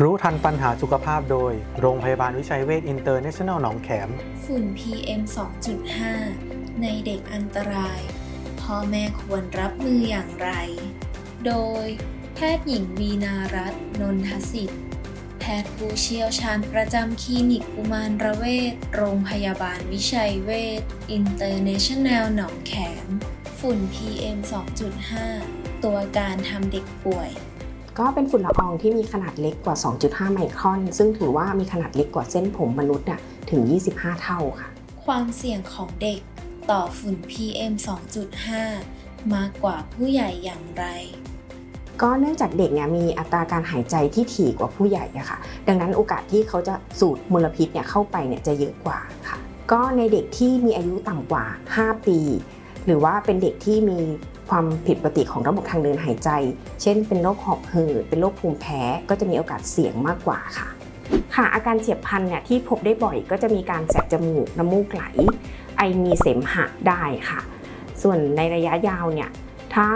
รู้ทันปัญหาสุขภาพโดย โรงพยาบาลวิชัยเวชอินเตอร์เนชั่นแนลหนองแขม ฝุ่น PM 2.5 ในเด็กอันตราย พ่อแม่ควรรับมืออย่างไร โดย แพทย์หญิงวีนารัตน์นนทสิทธิ์ แพทย์ผู้เชี่ยวชาญประจำคลินิกกุมารเวชโรงพยาบาลวิชัยเวชอินเตอร์เนชั่นแนลหนองแขม ฝุ่น PM 2.5 ตัวการทำเด็กป่วย ก็เป็นฝุ่นละอองที่มีขนาดเล็กกว่า 2.5 ไมครอน ซึ่งถือว่ามีขนาดเล็กกว่าเส้นผมมนุษย์น่ะถึง 25 เท่าค่ะ ความเสี่ยงของเด็กต่อฝุ่น PM 2.5 มากกว่าผู้ใหญ่อย่างไร ก็เนื่องจากเด็กเนี่ยมีอัตราการหายใจที่ถี่กว่าผู้ใหญ่อะค่ะ ดังนั้นโอกาสที่เขาจะสูดมลพิษเนี่ยเข้าไปเนี่ยจะเยอะกว่าค่ะ ก็ในเด็กที่มีอายุต่ำกว่า 5 ปี หรือว่าเป็นเด็กที่มีความผิดปกติของระบบทางเดินหายใจ เช่น เป็นโรคหอบหืด เป็นโรคภูมิแพ้ ก็จะมีโอกาสเสี่ยงมากกว่าค่ะ ค่ะ อาการเฉียบพลันเนี่ยที่พบได้บ่อยก็จะมีการแสบจมูก น้ำมูกไหล ไอมีเสมหะได้ค่ะ ส่วนในระยะยาวเนี่ย ถ้า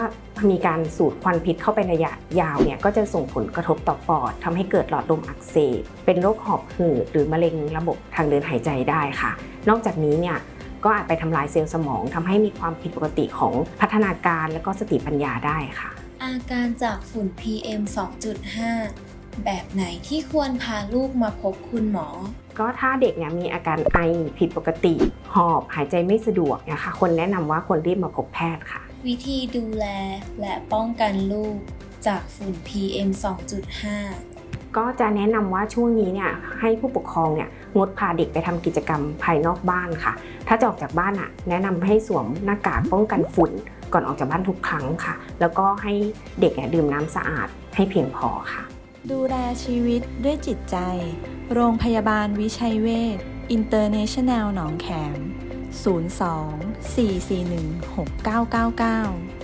มีการสูดควันพิษเข้าไประยะยาวเนี่ย ก็จะส่งผลกระทบต่อปอดทำให้เกิดหลอดลมอักเสบ เป็นโรคหอบหืด หรือมะเร็งระบบทางเดินหายใจได้ค่ะ นอกจากนี้เนี่ย ก็อาจไปทำลายเซลล์สมองทำให้มีความผิดปกติของพัฒนาการและก็สติปัญญาได้ค่ะ อาการจากฝุ่น PM 2.5 แบบไหนที่ควรพาลูกมาพบคุณหมอ ก็ถ้าเด็กเนี่ยมีอาการไอผิดปกติ หอบหายใจไม่สะดวกนะคะคนแนะนำว่าควรรีบมาพบแพทย์ค่ะ วิธีดูแลและป้องกันลูกจากฝุ่น PM 2.5 ก็จะแนะนำว่าช่วงนี้เนี่ยให้ผู้ปกครองเนี่ยงดพาเด็กไปทำกิจกรรมภายนอกบ้านค่ะ ถ้าจะออกจากบ้านอะแนะนำให้สวมหน้ากากป้องกันฝุ่นก่อนออกจากบ้านทุกครั้งค่ะ แล้วก็ให้เด็กเนี่ยดื่มน้ำสะอาดให้เพียงพอค่ะ ดูแลชีวิตด้วยจิตใจ โรงพยาบาลวิชัยเวชอินเตอร์เนชั่นแนลหนองแขม 02 441 6999